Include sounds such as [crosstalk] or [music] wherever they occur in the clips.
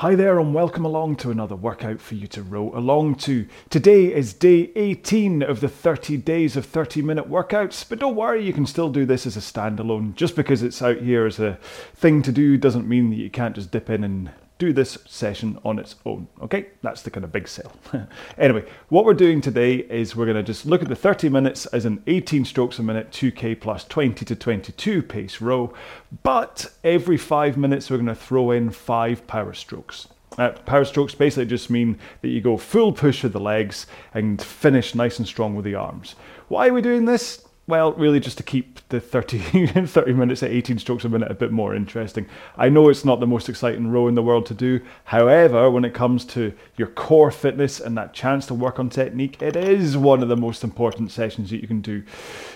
Hi there, and welcome along to another workout for you to row along to. Today is day 18 of the 30 days of 30 minute workouts, but don't worry, you can still do this as a standalone. Just because it's out here as a thing to do doesn't mean that you can't just dip in and do this session on its own. Okay, that's the kind of big sell. [laughs] anyway, what we're doing today is we're going to just look at the 30 minutes as an 18 strokes a minute, 2k plus 20 to 22 pace row, but every five minutes we're going to throw in five power strokes. Uh, power strokes basically just mean that you go full push with the legs and finish nice and strong with the arms. Why are we doing this? Well, really, just to keep the 30, [laughs] 30 minutes at 18 strokes a minute a bit more interesting. I know it's not the most exciting row in the world to do. However, when it comes to your core fitness and that chance to work on technique, it is one of the most important sessions that you can do.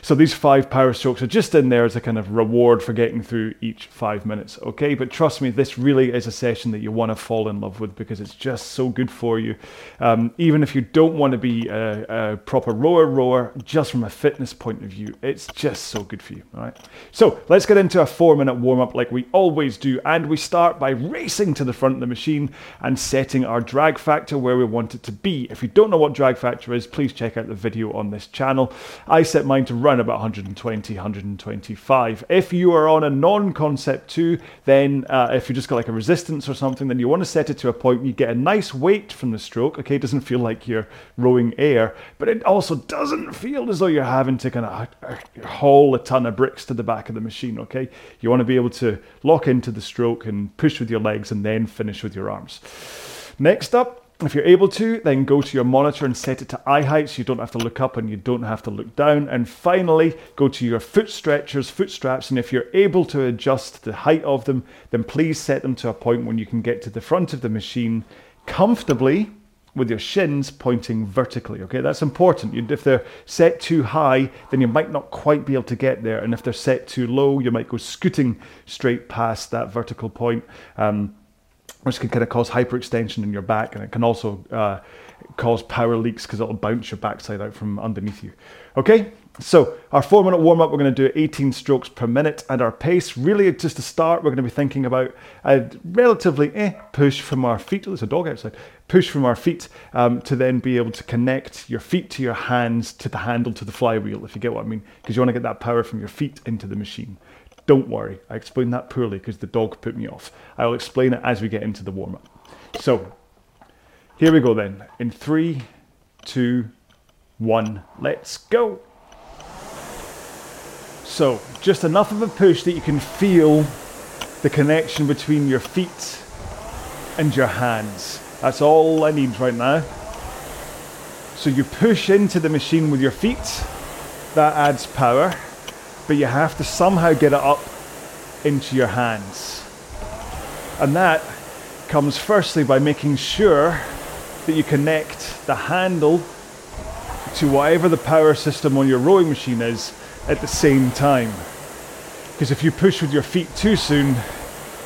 So these five power strokes are just in there as a kind of reward for getting through each five minutes, okay? But trust me, this really is a session that you want to fall in love with because it's just so good for you. Um, even if you don't want to be a, a proper rower rower, just from a fitness point of view, you. It's just so good for you. All right. So let's get into a four minute warm up like we always do. And we start by racing to the front of the machine and setting our drag factor where we want it to be. If you don't know what drag factor is, please check out the video on this channel. I set mine to run about 120, 125. If you are on a non concept 2, then uh, if you just got like a resistance or something, then you want to set it to a point where you get a nice weight from the stroke. Okay, it doesn't feel like you're rowing air, but it also doesn't feel as though you're having to kind of haul a ton of bricks to the back of the machine, okay? You want to be able to lock into the stroke and push with your legs and then finish with your arms. Next up, if you're able to, then go to your monitor and set it to eye height so you don't have to look up and you don't have to look down. And finally, go to your foot stretchers, foot straps, and if you're able to adjust the height of them, then please set them to a point when you can get to the front of the machine comfortably with your shins pointing vertically. Okay, that's important. If they're set too high, then you might not quite be able to get there, and if they're set too low, you might go scooting straight past that vertical point. Um, which can kind of cause hyperextension in your back, and it can also uh, cause power leaks because it'll bounce your backside out from underneath you. Okay, so our four minute warm up, we're going to do 18 strokes per minute, and our pace, really just to start, we're going to be thinking about a relatively eh, push from our feet. Oh, there's a dog outside. Push from our feet um, to then be able to connect your feet to your hands to the handle to the flywheel, if you get what I mean, because you want to get that power from your feet into the machine. Don't worry, I explained that poorly because the dog put me off. I'll explain it as we get into the warm up. So, here we go then. In three, two, one, let's go. So, just enough of a push that you can feel the connection between your feet and your hands. That's all I need right now. So, you push into the machine with your feet, that adds power, but you have to somehow get it up into your hands. And that comes firstly by making sure that you connect the handle to whatever the power system on your rowing machine is at the same time. Because if you push with your feet too soon,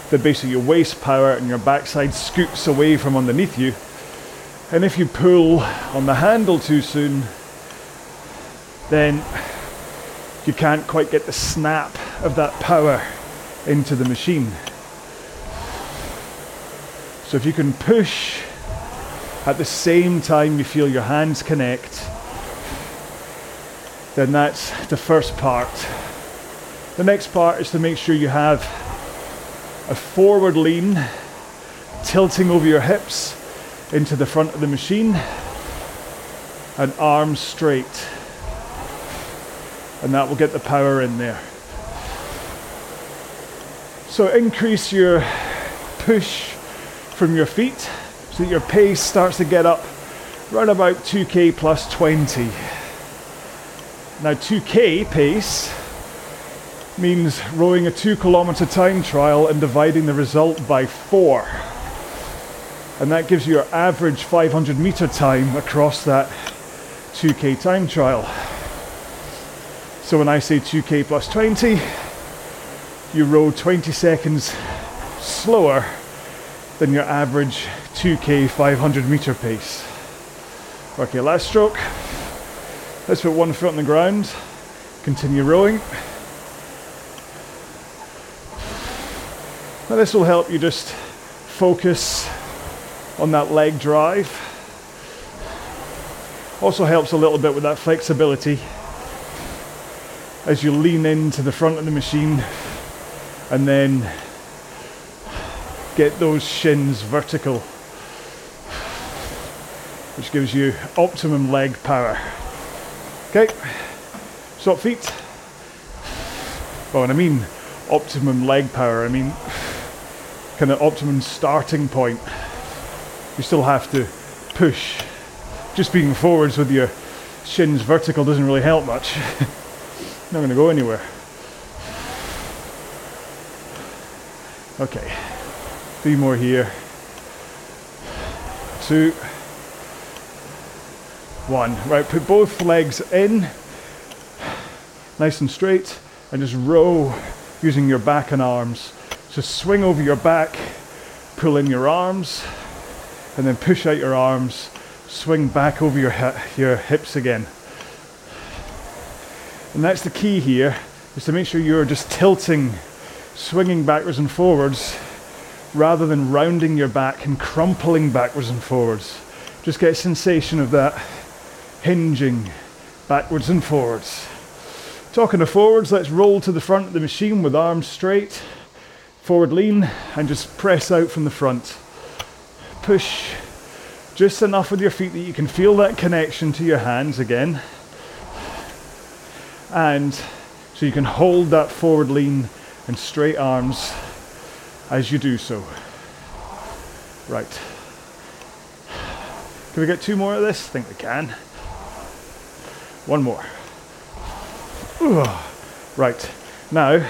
then basically your waist power and your backside scoops away from underneath you. And if you pull on the handle too soon, then you can't quite get the snap of that power into the machine. So if you can push at the same time you feel your hands connect, then that's the first part. The next part is to make sure you have a forward lean, tilting over your hips into the front of the machine, and arms straight. And that will get the power in there. So increase your push from your feet so that your pace starts to get up around about 2k plus 20. Now, 2k pace means rowing a two kilometre time trial and dividing the result by four. And that gives you your average 500 metre time across that 2k time trial. So when I say 2k plus 20, you row 20 seconds slower than your average 2k 500 meter pace. Okay, last stroke. Let's put one foot on the ground. Continue rowing. Now this will help you just focus on that leg drive. Also helps a little bit with that flexibility as you lean into the front of the machine and then get those shins vertical, which gives you optimum leg power. Okay, swap feet. Well, when I mean optimum leg power, I mean kind of optimum starting point. You still have to push. Just being forwards with your shins vertical doesn't really help much. [laughs] Not going to go anywhere. Okay, three more here. Two, one. Right, put both legs in, nice and straight, and just row using your back and arms. So swing over your back, pull in your arms, and then push out your arms, swing back over your, your hips again. And that's the key here, is to make sure you're just tilting, swinging backwards and forwards, rather than rounding your back and crumpling backwards and forwards. Just get a sensation of that hinging backwards and forwards. Talking of forwards, let's roll to the front of the machine with arms straight, forward lean, and just press out from the front. Push just enough with your feet that you can feel that connection to your hands again and so you can hold that forward lean and straight arms as you do so. Right. Can we get two more of this? I think we can. One more. Right. Now,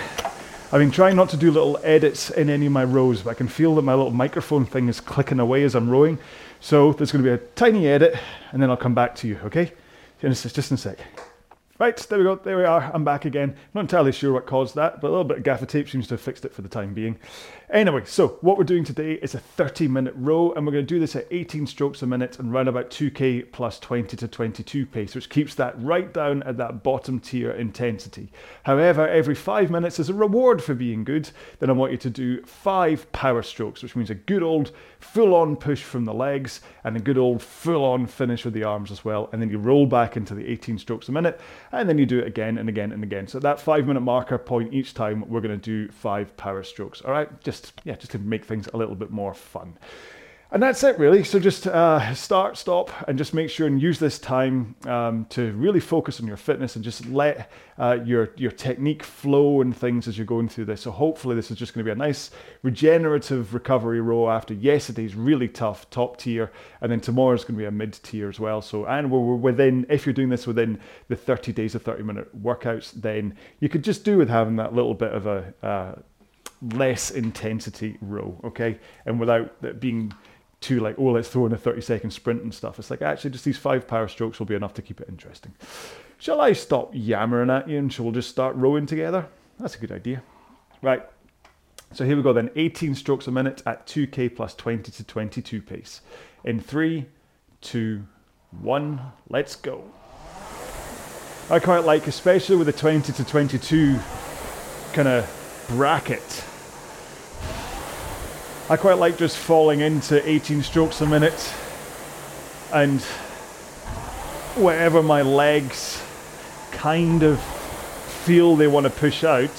I've been trying not to do little edits in any of my rows, but I can feel that my little microphone thing is clicking away as I'm rowing. So there's going to be a tiny edit, and then I'll come back to you, okay? Just in a sec. Right, there we go, there we are, I'm back again. Not entirely sure what caused that, but a little bit of gaffer tape seems to have fixed it for the time being. Anyway, so what we're doing today is a 30 minute row, and we're going to do this at 18 strokes a minute and run about 2k plus 20 to 22 pace, which keeps that right down at that bottom tier intensity. However, every five minutes as a reward for being good, then I want you to do five power strokes, which means a good old full on push from the legs and a good old full on finish with the arms as well. And then you roll back into the 18 strokes a minute and then you do it again and again and again. So that five minute marker point each time, we're going to do five power strokes. All right, just yeah, just to make things a little bit more fun. And that's it, really. So just uh, start, stop, and just make sure and use this time um, to really focus on your fitness and just let uh, your your technique flow and things as you're going through this. So hopefully, this is just going to be a nice regenerative recovery row after yesterday's really tough top tier, and then tomorrow's going to be a mid tier as well. So and we're, within. If you're doing this within the 30 days of 30 minute workouts, then you could just do with having that little bit of a uh, less intensity row, okay, and without that being to like, oh, let's throw in a 30 second sprint and stuff. It's like, actually, just these five power strokes will be enough to keep it interesting. Shall I stop yammering at you and shall we just start rowing together? That's a good idea. Right. So here we go then 18 strokes a minute at 2k plus 20 to 22 pace. In three, two, one, let's go. I quite like, especially with the 20 to 22 kind of bracket I quite like just falling into 18 strokes a minute and wherever my legs kind of feel they want to push out,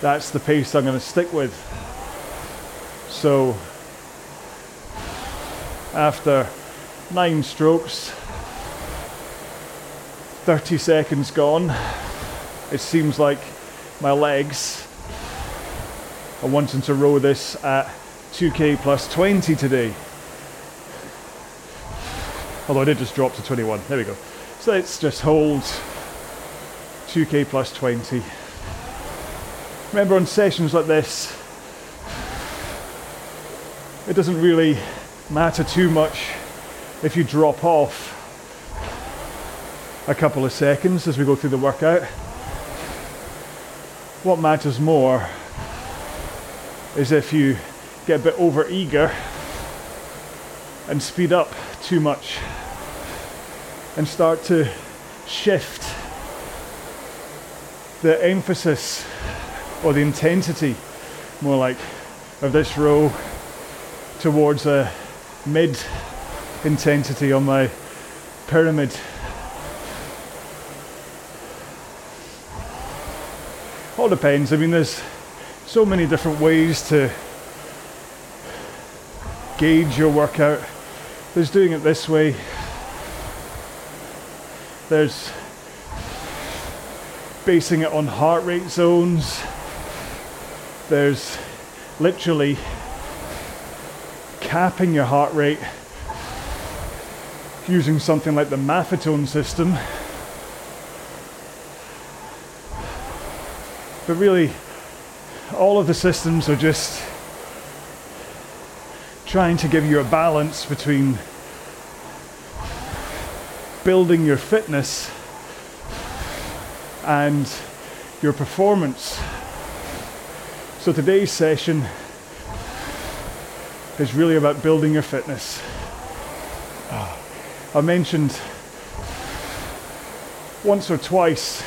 that's the pace I'm going to stick with. So after nine strokes, 30 seconds gone, it seems like my legs I'm wanting to row this at 2k plus 20 today. Although I did just drop to 21. There we go. So let's just hold 2k plus 20. Remember on sessions like this, it doesn't really matter too much if you drop off a couple of seconds as we go through the workout. What matters more is if you get a bit over eager and speed up too much and start to shift the emphasis or the intensity more like of this row towards a mid intensity on my pyramid. All depends. I mean, there's so many different ways to gauge your workout. There's doing it this way. There's basing it on heart rate zones. There's literally capping your heart rate using something like the Maffetone system. But really, all of the systems are just trying to give you a balance between building your fitness and your performance. So today's session is really about building your fitness. Ah, I mentioned once or twice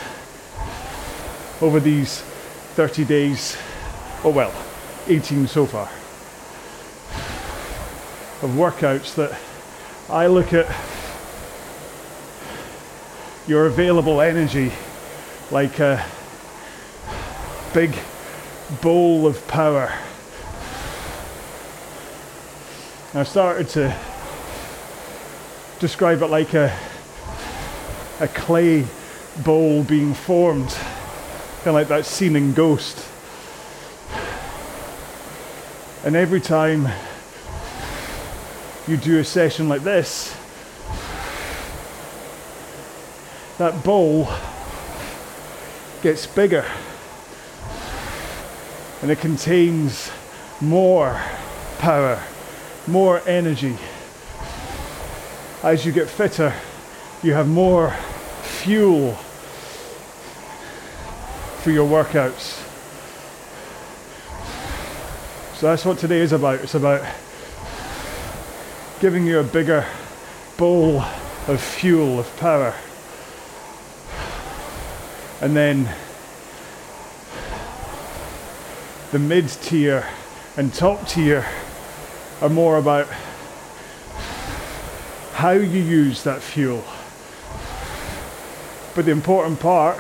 over these 30 days, oh well, 18 so far, of workouts that I look at your available energy like a big bowl of power. I started to describe it like a, a clay bowl being formed, kind of like that scene in Ghost. And every time you do a session like this, that bowl gets bigger and it contains more power, more energy as you get fitter, you have more fuel for your workouts. So that's what today is about. It's about giving you a bigger bowl of fuel, of power. And then the mid tier and top tier are more about how you use that fuel. But the important part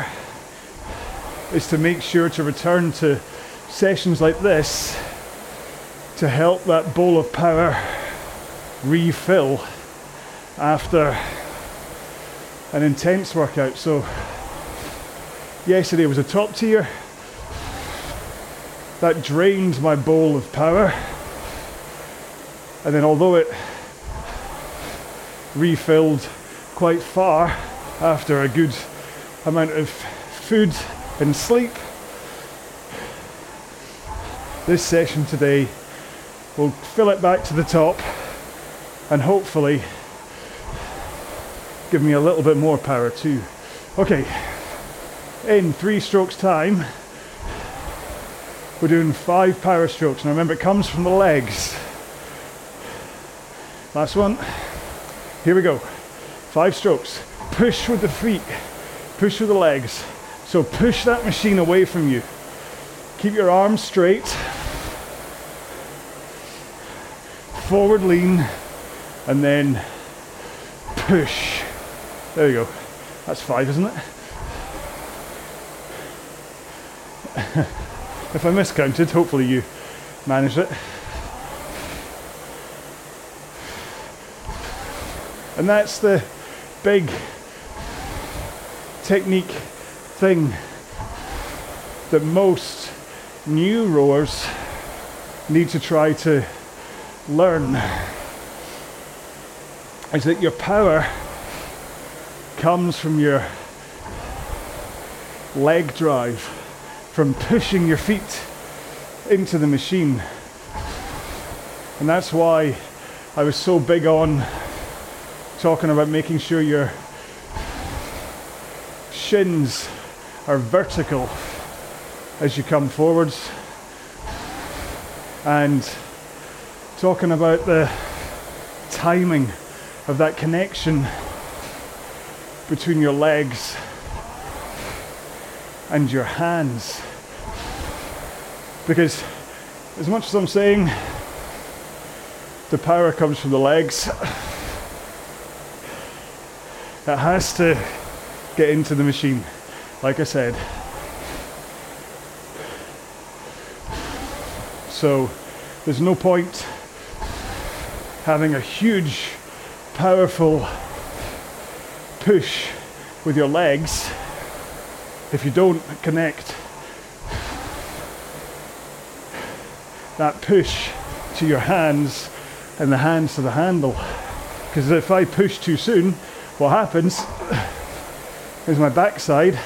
is to make sure to return to sessions like this to help that bowl of power refill after an intense workout. So, yesterday was a top tier. That drained my bowl of power. And then, although it refilled quite far after a good amount of food and sleep. This session today will fill it back to the top and hopefully give me a little bit more power too. Okay, in three strokes time, we're doing five power strokes. Now remember, it comes from the legs. Last one. Here we go. Five strokes. Push with the feet. Push with the legs. So push that machine away from you. Keep your arms straight. Forward lean. And then push. There you go. That's five, isn't it? [laughs] if I miscounted, hopefully you managed it. And that's the big technique thing that most new rowers need to try to learn is that your power comes from your leg drive, from pushing your feet into the machine. And that's why I was so big on talking about making sure you're shins are vertical as you come forwards. And talking about the timing of that connection between your legs and your hands. Because as much as I'm saying the power comes from the legs, it has to get into the machine, like I said. So there's no point having a huge, powerful push with your legs if you don't connect that push to your hands and the hands to the handle. Because if I push too soon, what happens is my backside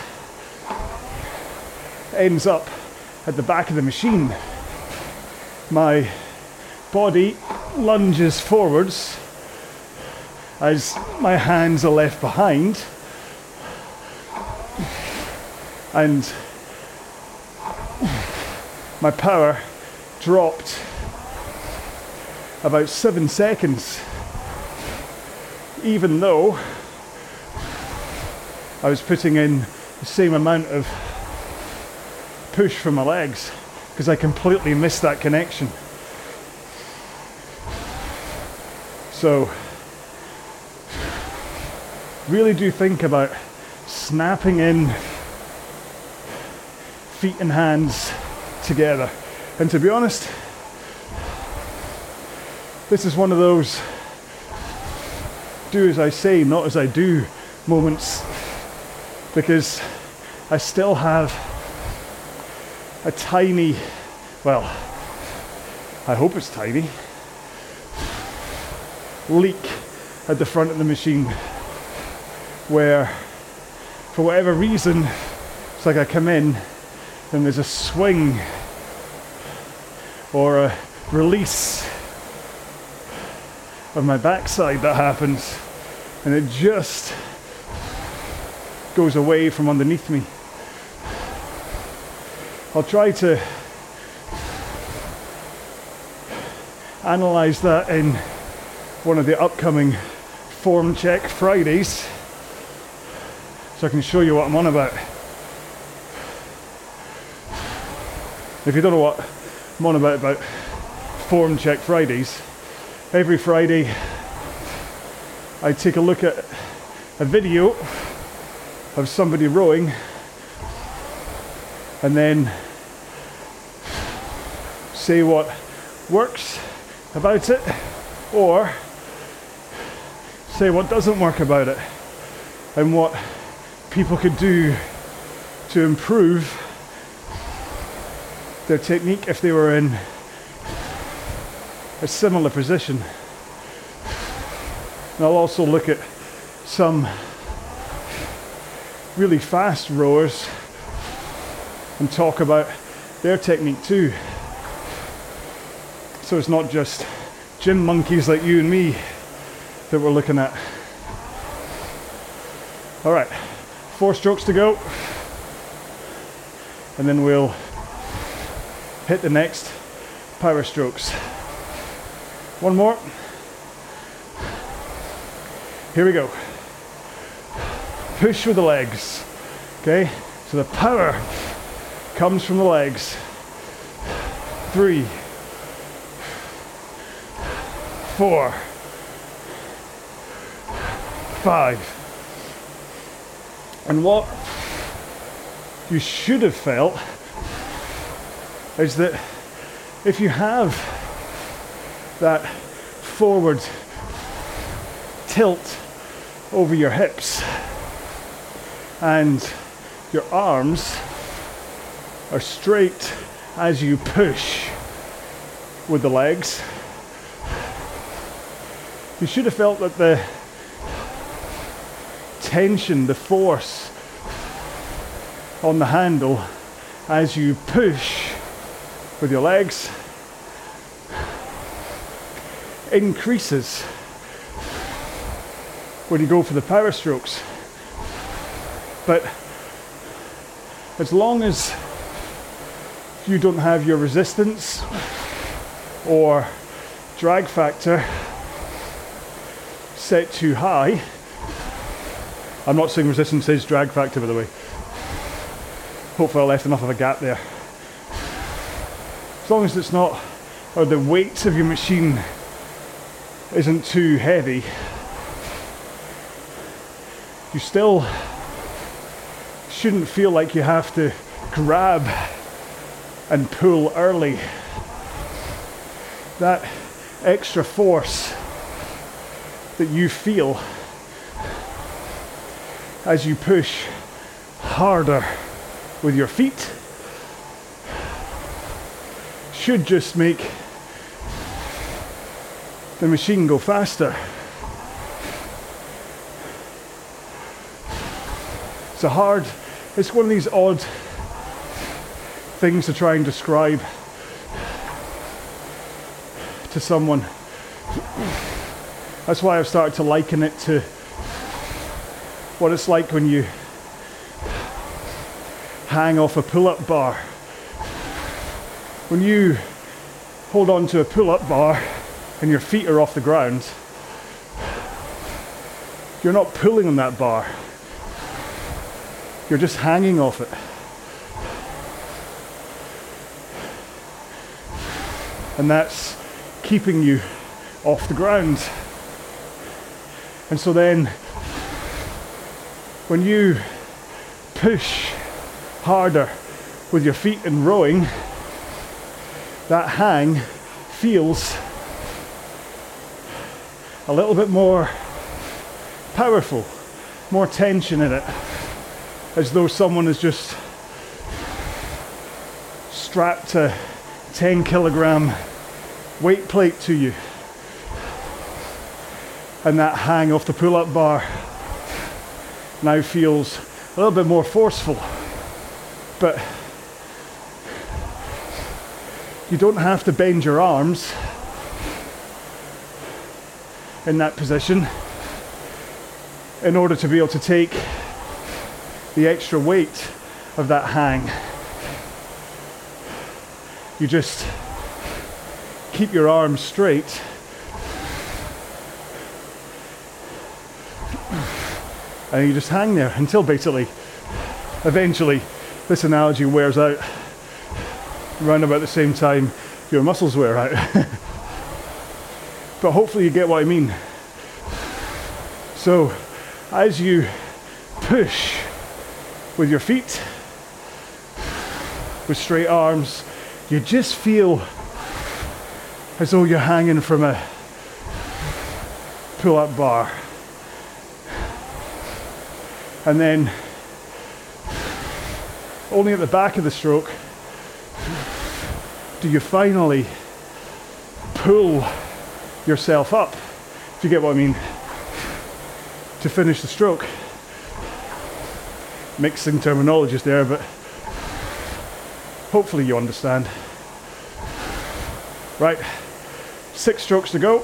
ends up at the back of the machine. My body lunges forwards as my hands are left behind and my power dropped about seven seconds even though I was putting in the same amount of push from my legs because I completely missed that connection. So, really do think about snapping in feet and hands together. And to be honest, this is one of those do as I say, not as I do moments because I still have a tiny, well, I hope it's tiny, leak at the front of the machine where, for whatever reason, it's like I come in and there's a swing or a release of my backside that happens and it just goes away from underneath me. I'll try to analyze that in one of the upcoming form check Fridays so I can show you what I'm on about. If you don't know what I'm on about about form check Fridays, every Friday I take a look at a video of somebody rowing and then say what works about it or say what doesn't work about it and what people could do to improve their technique if they were in a similar position. And I'll also look at some really fast rowers and talk about their technique too. So it's not just gym monkeys like you and me that we're looking at. All right, four strokes to go. And then we'll hit the next power strokes. One more. Here we go. Push with the legs. Okay? So the power comes from the legs. Three, four, five. And what you should have felt is that if you have that forward tilt over your hips and your arms are straight as you push with the legs. You should have felt that the tension, the force on the handle as you push with your legs increases when you go for the power strokes. But as long as you don't have your resistance or drag factor set too high. I'm not seeing resistance is drag factor, by the way. Hopefully, I left enough of a gap there. As long as it's not, or the weight of your machine isn't too heavy, you still shouldn't feel like you have to grab and pull early. That extra force that you feel as you push harder with your feet should just make the machine go faster. It's a hard, it's one of these odd things to try and describe to someone. That's why I've started to liken it to what it's like when you hang off a pull up bar. When you hold on to a pull up bar and your feet are off the ground, you're not pulling on that bar, you're just hanging off it. And that's keeping you off the ground. And so then, when you push harder with your feet in rowing, that hang feels a little bit more powerful, more tension in it, as though someone is just strapped a 10 kilogram weight plate to you. And that hang off the pull up bar now feels a little bit more forceful. But you don't have to bend your arms in that position in order to be able to take the extra weight of that hang. You just keep your arms straight and you just hang there until basically, eventually, this analogy wears out. Around about the same time your muscles wear out. [laughs] but hopefully, you get what I mean. So, as you push with your feet, with straight arms, you just feel as though you're hanging from a pull up bar and then only at the back of the stroke do you finally pull yourself up, if you get what I mean, to finish the stroke. Mixing terminologies there, but hopefully you understand. Right, six strokes to go,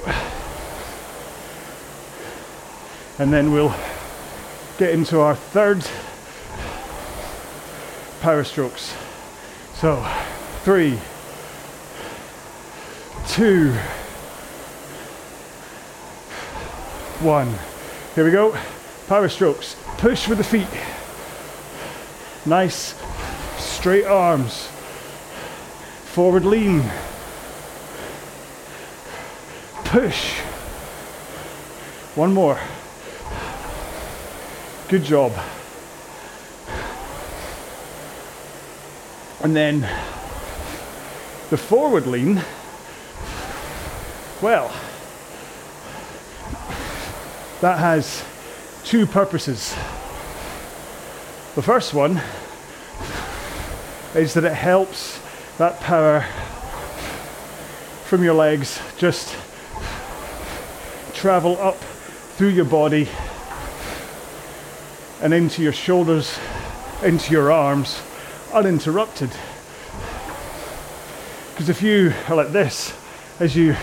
and then we'll get into our third power strokes. So, three, two, one. Here we go. Power strokes. Push with the feet. Nice straight arms. Forward lean. Push. One more. Good job. And then the forward lean, well, that has two purposes. The first one is that it helps that power from your legs just travel up through your body and into your shoulders, into your arms, uninterrupted. Because if you are like this, as you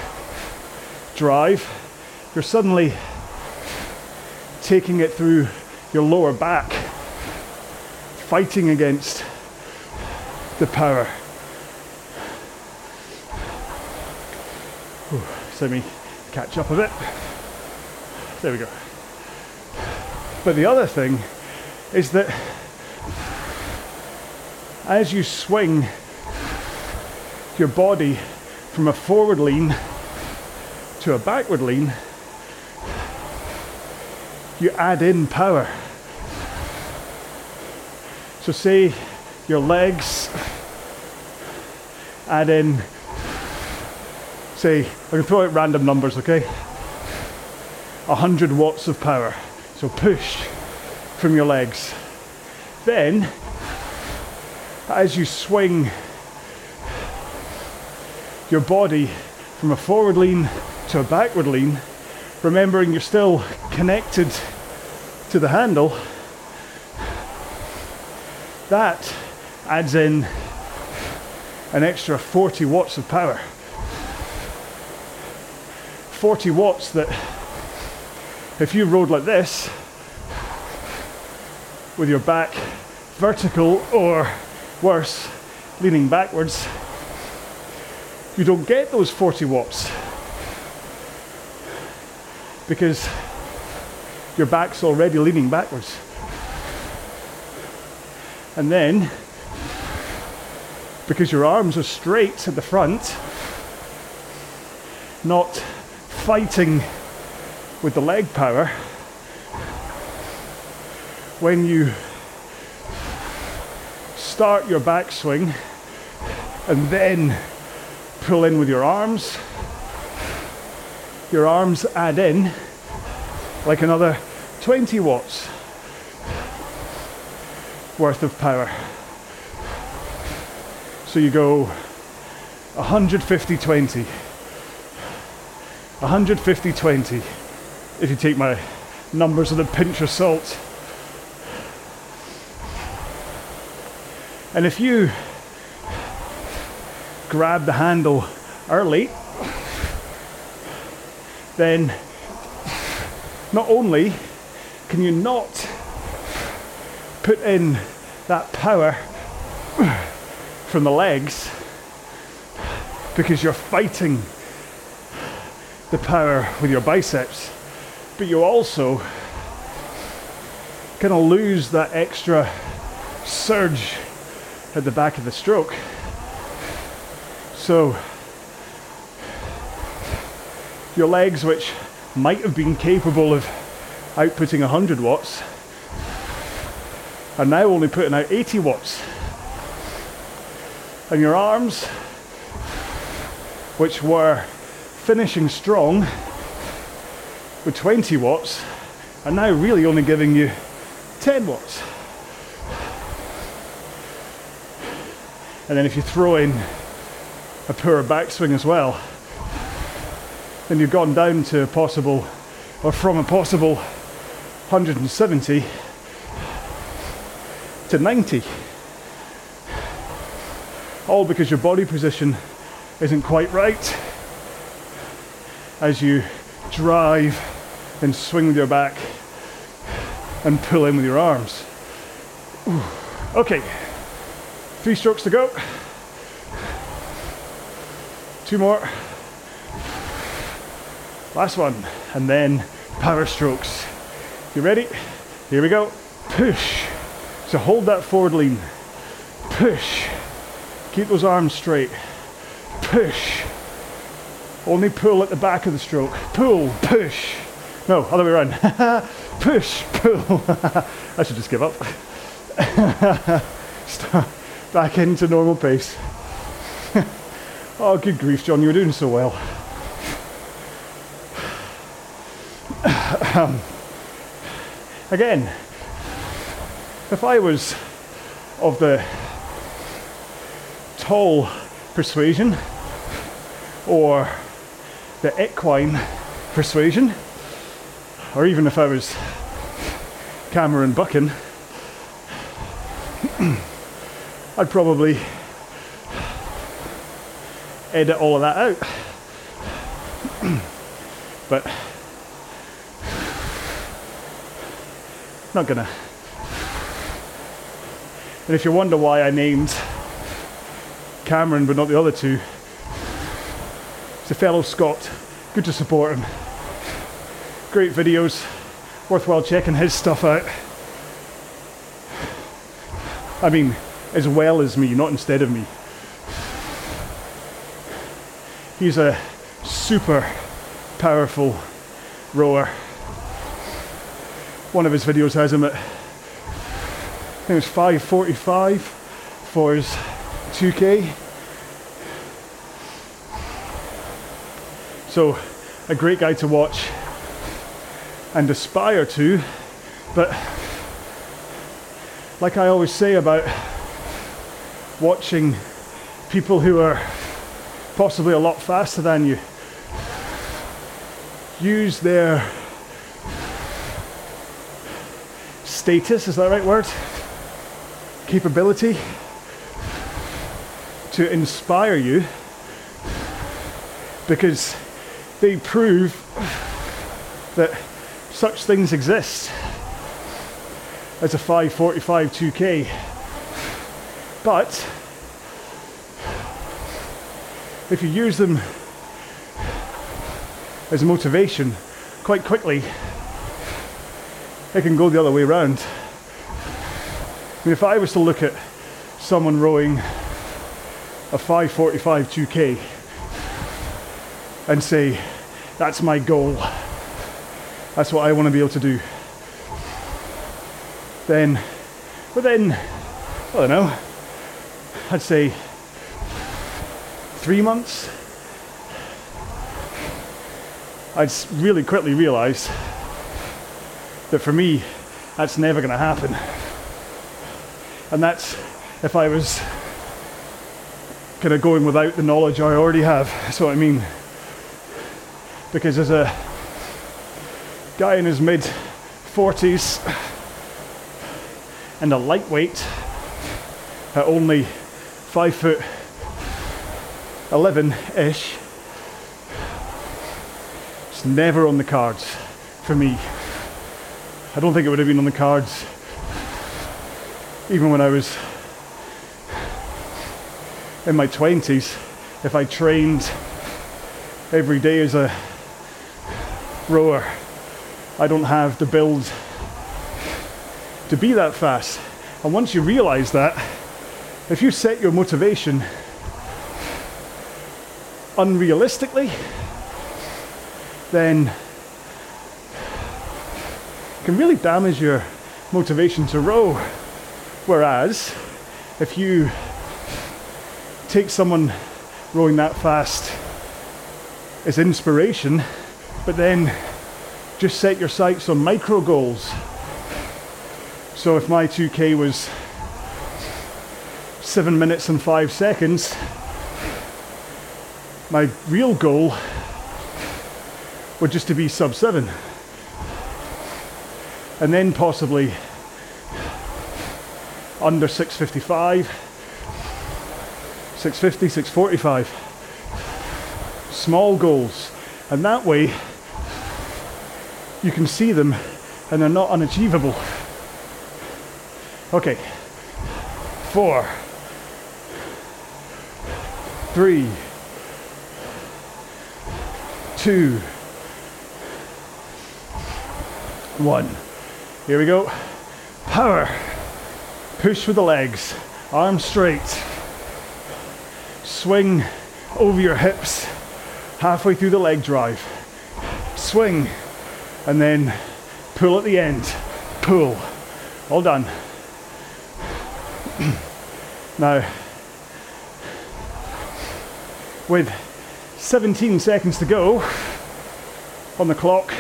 drive, you're suddenly taking it through your lower back, fighting against the power. Ooh, so let me catch up a bit. There we go. But the other thing is that as you swing your body from a forward lean to a backward lean, you add in power. So, say your legs add in, say, I can throw out random numbers, okay? 100 watts of power. So, push from your legs. Then, as you swing your body from a forward lean to a backward lean, remembering you're still connected to the handle, that adds in an extra 40 watts of power. 40 watts that if you rode like this with your back vertical or worse, leaning backwards, you don't get those 40 watts because your back's already leaning backwards. And then, because your arms are straight at the front, not fighting with the leg power, when you start your backswing and then pull in with your arms, your arms add in like another 20 watts worth of power. So you go 150 20. 150 20 if you take my numbers with a pinch of salt. And if you grab the handle early, then not only can you not put in that power from the legs because you're fighting the power with your biceps, but you also kind of lose that extra surge at the back of the stroke. So, your legs, which might have been capable of outputting 100 watts, are now only putting out 80 watts. And your arms, which were finishing strong with 20 watts, are now really only giving you 10 watts. And then if you throw in a poor backswing as well, then you've gone down to a possible, or from a possible 170 to 90. All because your body position isn't quite right as you drive and swing with your back and pull in with your arms. Ooh. Okay. Three strokes to go. Two more. Last one. And then power strokes. You ready? Here we go. Push. So hold that forward lean. Push. Keep those arms straight. Push. Only pull at the back of the stroke. Pull, push. No, other way around. [laughs] push, pull. [laughs] I should just give up. [laughs] Start back into normal pace. oh, good grief, John, you were doing so well. um, [coughs] again, if I was of the tall persuasion or the equine persuasion, or even if I was Cameron Buchan, [clears throat] I'd probably edit all of that out. [clears throat] but not gonna. And if you wonder why I named Cameron, but not the other two. He's a fellow Scot. Good to support him. Great videos. Worthwhile checking his stuff out. I mean, as well as me, not instead of me. He's a super powerful rower. One of his videos has him at, I think it was 545 for his 2K. So, a great guy to watch and aspire to, but like I always say about watching people who are possibly a lot faster than you use their status, is that the right word? Capability to inspire you because they prove that such things exist as a 545 2K. But if you use them as motivation, quite quickly it can go the other way around. I mean, if I was to look at someone rowing a 545 2K and say, that's my goal, that's what I want to be able to do then within, I don't know, I'd say three months, I'd really quickly realise that for me, that's never going to happen. And that's if I was kind of going without the knowledge I already have. That's what I mean. Because as a guy in his mid 40s, and a lightweight at only five foot 11 ish. It's never on the cards for me. I don't think it would have been on the cards even when I was in my 20s if I trained every day as a rower. I don't have the build to be that fast. And once you realize that, if you set your motivation unrealistically, then it can really damage your motivation to row. Whereas if you take someone rowing that fast as inspiration, but then just set your sights on micro goals so if my 2K was seven minutes and five seconds, my real goal would just to be sub seven. And then possibly under 655, 650, 645. Small goals. And that way you can see them and they're not unachievable. Okay. Four. Three. Two. One. Here we go. Power. Push with the legs. Arms straight. Swing over your hips halfway through the leg drive. Swing and then pull at the end. Pull. All done. [clears throat] now, with 17 seconds to go on the clock,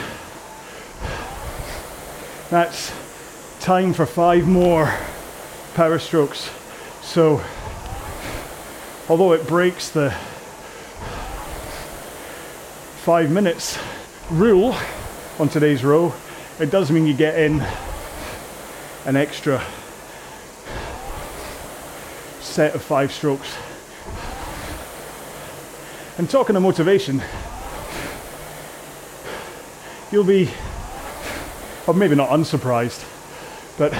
that's time for five more power strokes. So, although it breaks the five minutes rule on today's row, it does mean you get in an extra set of five strokes. And talking of motivation, you'll be, or maybe not unsurprised, but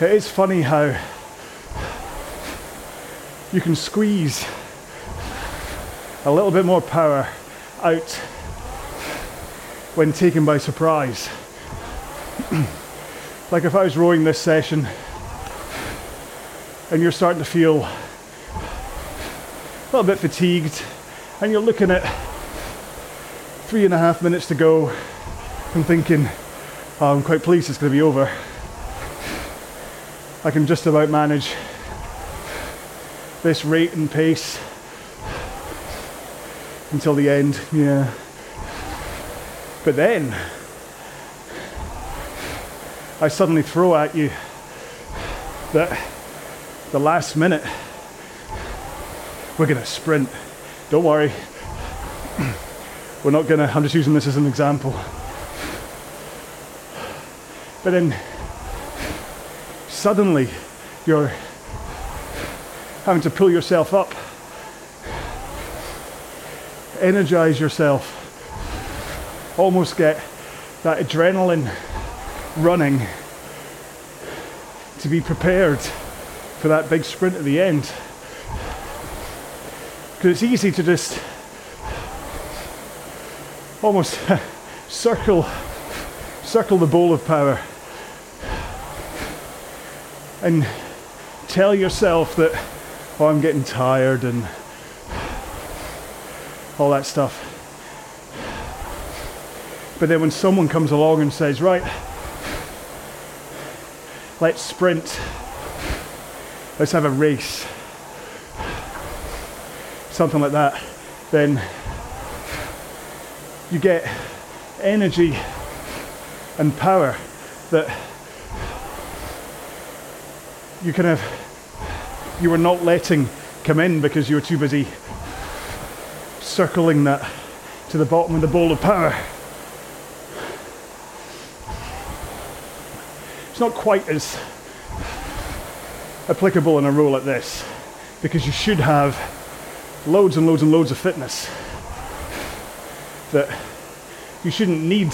it is funny how you can squeeze a little bit more power out when taken by surprise. [clears throat] like if I was rowing this session and you're starting to feel a little bit fatigued and you're looking at three and a half minutes to go and thinking, oh, I'm quite pleased it's going to be over. I can just about manage this rate and pace until the end, yeah. But then I suddenly throw at you that the last minute we're going to sprint. Don't worry. [clears throat] We're not going to, I'm just using this as an example. But then suddenly you're having to pull yourself up, energize yourself, almost get that adrenaline running to be prepared for that big sprint at the end. Because it's easy to just almost [laughs] circle circle the bowl of power and tell yourself that oh I'm getting tired and all that stuff. But then when someone comes along and says, right, let's sprint, let's have a race, something like that, then you get energy and power that you kind of you were not letting come in because you were too busy circling that to the bottom of the bowl of power. It's not quite as applicable in a role like this because you should have loads and loads and loads of fitness that you shouldn't need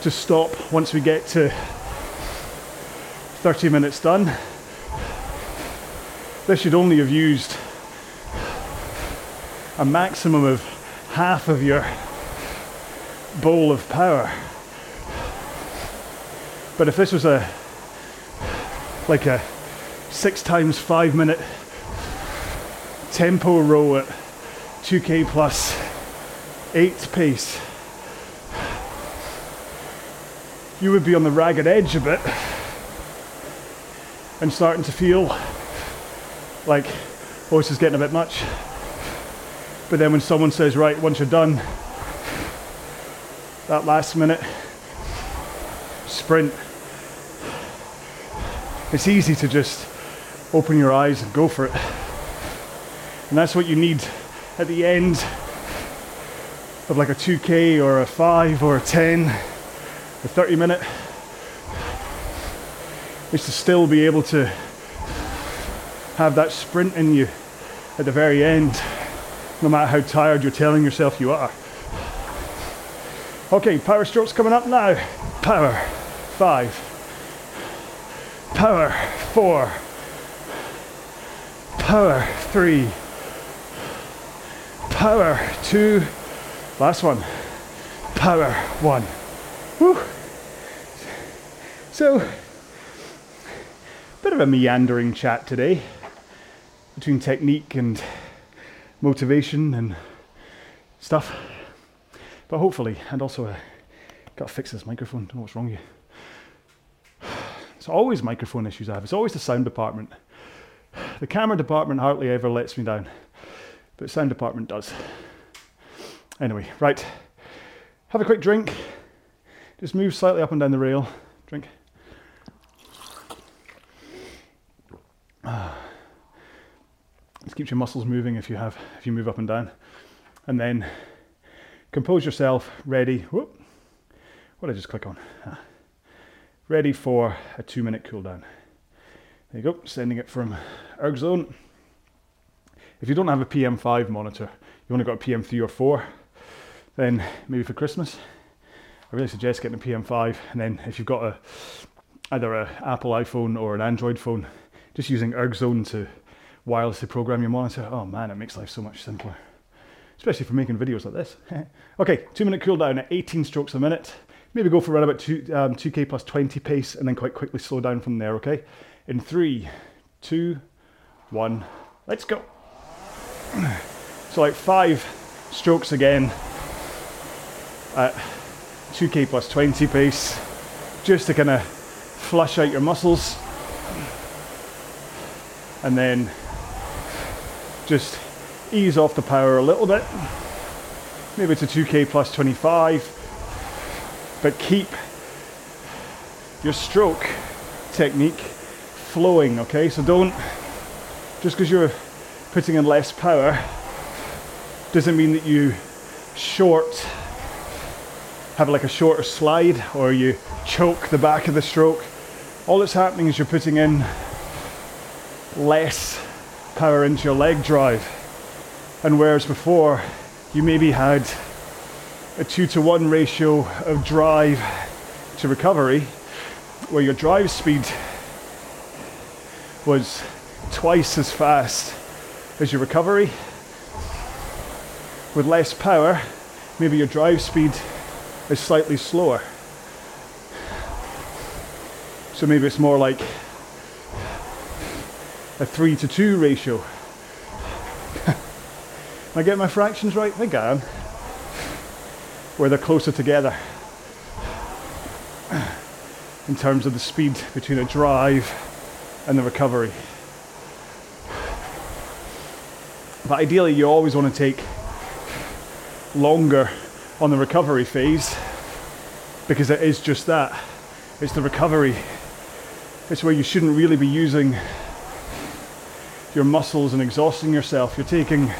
to stop once we get to 30 minutes done. This should only have used a maximum of half of your bowl of power. But if this was a like a six times five minute tempo row at 2k plus eight pace, you would be on the ragged edge a bit and starting to feel like, oh, this is getting a bit much. But then when someone says, right, once you're done, that last minute sprint it's easy to just open your eyes and go for it. And that's what you need at the end of like a 2K or a 5 or a 10 a 30 minute is to still be able to have that sprint in you at the very end, no matter how tired you're telling yourself you are. Okay, power strokes coming up now. Power. Five power four, power three, power two, last one, power one. Whew. So, bit of a meandering chat today between technique and motivation and stuff. But hopefully, and also, uh, got to fix this microphone. Don't know what's wrong with you. It's always microphone issues I have. It's always the sound department. The camera department hardly ever lets me down, but sound department does. Anyway, right. Have a quick drink. Just move slightly up and down the rail. Drink. This keeps your muscles moving if you have if you move up and down. And then compose yourself, ready. Whoop. What did I just click on? Ah ready for a two minute cool down. There you go, sending it from ErgZone. If you don't have a PM5 monitor, you only got a PM3 or 4, then maybe for Christmas, I really suggest getting a PM5. And then if you've got a either an Apple iPhone or an Android phone, just using ErgZone to wirelessly program your monitor. Oh man, it makes life so much simpler, especially for making videos like this. [laughs] okay, two minute cool down at 18 strokes a minute. Maybe go for around about two, um, 2k plus 20 pace and then quite quickly slow down from there, okay? In three, two, one, let's go. [clears throat] So like five strokes again at 2k plus 20 pace, just to kind of flush out your muscles. And then just ease off the power a little bit. Maybe to 2k plus 25, but keep your stroke technique flowing, okay? So don't, just because you're putting in less power, doesn't mean that you short, have like a shorter slide or you choke the back of the stroke. All that's happening is you're putting in less power into your leg drive. And whereas before you maybe had a two to one ratio of drive to recovery, where your drive speed was twice as fast as your recovery. With less power, maybe your drive speed is slightly slower. So maybe it's more like a three to two ratio. [laughs] I getting my fractions right? I think I am where they're closer together in terms of the speed between a drive and the recovery. But ideally, you always want to take longer on the recovery phase because it is just that it's the recovery. It's where you shouldn't really be using your muscles and exhausting yourself. You're taking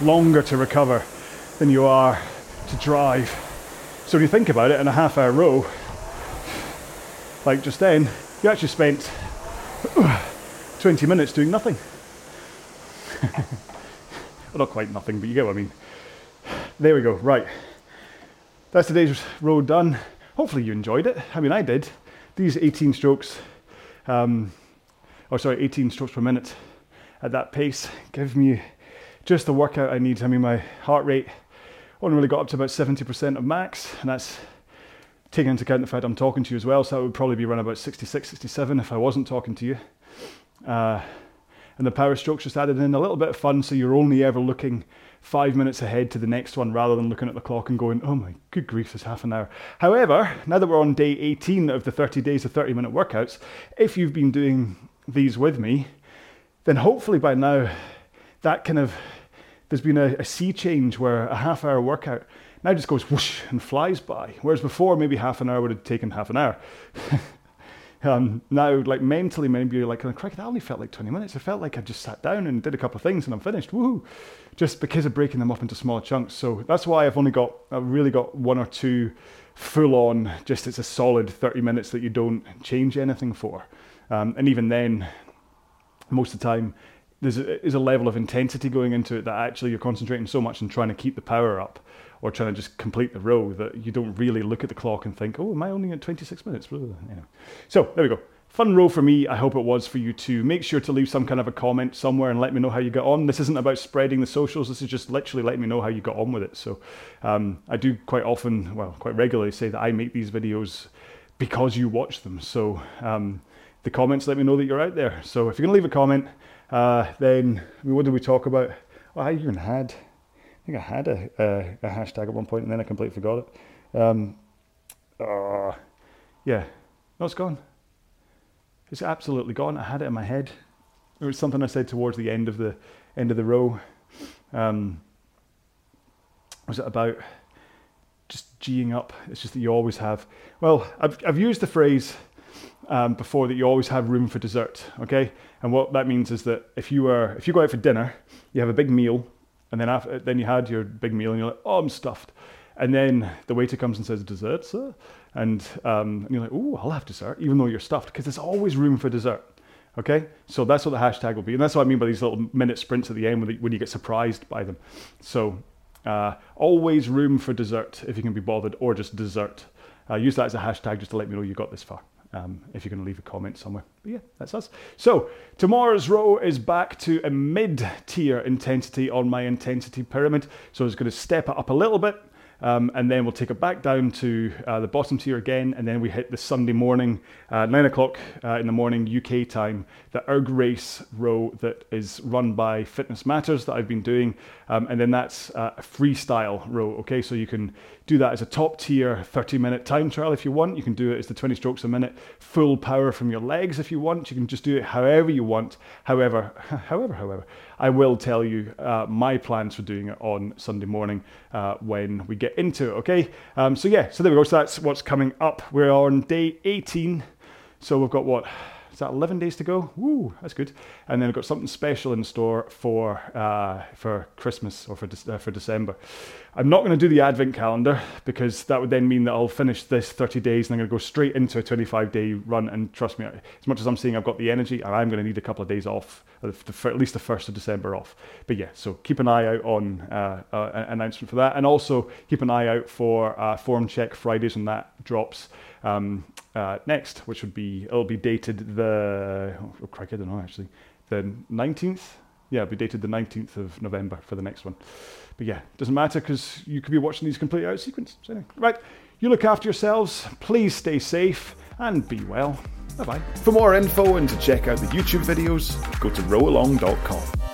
longer to recover than you are to drive. So when you think about it, in a half hour row, like just then, you actually spent [clears throat] 20 minutes doing nothing. [laughs] well, not quite nothing, but you get what I mean. There we go, right. That's today's row done. Hopefully you enjoyed it. I mean, I did. These 18 strokes, um, or sorry, 18 strokes per minute at that pace give me just the workout I need. I mean, my heart rate only really got up to about 70% of max, and that's taking into account the fact I'm talking to you as well. So that would probably be around about 66, 67 if I wasn't talking to you. Uh, and the power strokes just added in a little bit of fun, so you're only ever looking five minutes ahead to the next one rather than looking at the clock and going, oh my good grief, it's half an hour. However, now that we're on day 18 of the 30 days of 30 minute workouts, if you've been doing these with me, then hopefully by now that kind of there's been a, a sea change where a half hour workout now just goes whoosh and flies by. Whereas before, maybe half an hour would have taken half an hour. [laughs] um, now, like mentally, maybe you're like, crack, that only felt like 20 minutes. It felt like I just sat down and did a couple of things and I'm finished. Woohoo! Just because of breaking them up into smaller chunks. So that's why I've only got, I've really got one or two full on, just it's a solid 30 minutes that you don't change anything for. Um, and even then, most of the time, there's a, there's a level of intensity going into it that actually you're concentrating so much on trying to keep the power up or trying to just complete the row that you don't really look at the clock and think, oh, am I only at 26 minutes? So there we go. Fun row for me. I hope it was for you too. Make sure to leave some kind of a comment somewhere and let me know how you got on. This isn't about spreading the socials. This is just literally letting me know how you got on with it. So um, I do quite often, well, quite regularly say that I make these videos because you watch them. So um, the comments let me know that you're out there. So if you're going to leave a comment, uh, then what did we talk about? Oh, I even had, I think I had a, a, a hashtag at one point and then I completely forgot it. Um, uh, yeah, no, it's gone. It's absolutely gone. I had it in my head. It was something I said towards the end of the end of the row. Um, was it about just geeing up? It's just that you always have. Well, I've I've used the phrase um, before that you always have room for dessert. Okay, and what that means is that if you are if you go out for dinner, you have a big meal, and then after then you had your big meal, and you're like, oh, I'm stuffed, and then the waiter comes and says dessert, sir, and, um, and you're like, oh, I'll have dessert, even though you're stuffed, because there's always room for dessert. Okay, so that's what the hashtag will be, and that's what I mean by these little minute sprints at the end when, you get surprised by them. So uh, always room for dessert if you can be bothered, or just dessert. Uh, use that as a hashtag just to let me know you got this far. Um, if you're going to leave a comment somewhere. But yeah, that's us. So tomorrow's row is back to a mid-tier intensity on my intensity pyramid. So it's going to step it up a little bit. Um, and then we'll take it back down to uh, the bottom tier again, and then we hit the Sunday morning, uh, nine o'clock uh, in the morning UK time, the erg race row that is run by Fitness Matters that I've been doing, um, and then that's uh, a freestyle row. Okay, so you can do that as a top tier 30 minute time trial if you want. You can do it as the 20 strokes a minute, full power from your legs if you want. You can just do it however you want. However, [laughs] however, however, I will tell you uh, my plans for doing it on Sunday morning uh, when we get into it. Okay, um, so yeah, so there we go. So that's what's coming up. We're on day 18. So we've got what? Is that 11 days to go? Woo, that's good. And then I've got something special in store for uh, for Christmas or for De- uh, for December. I'm not going to do the Advent calendar because that would then mean that I'll finish this 30 days and I'm going to go straight into a 25 day run. And trust me, as much as I'm saying I've got the energy, I'm going to need a couple of days off, uh, at least the first of December off. But yeah, so keep an eye out on uh, uh, an announcement for that, and also keep an eye out for uh, form check Fridays when that drops. Um, uh, next, which would be it'll be dated the oh, crikey, I don't know actually the 19th. Yeah, it'll be dated the 19th of November for the next one. But yeah, doesn't matter because you could be watching these completely out of sequence. So anyway, right, you look after yourselves. Please stay safe and be well. Bye bye. For more info and to check out the YouTube videos, go to rowalong.com.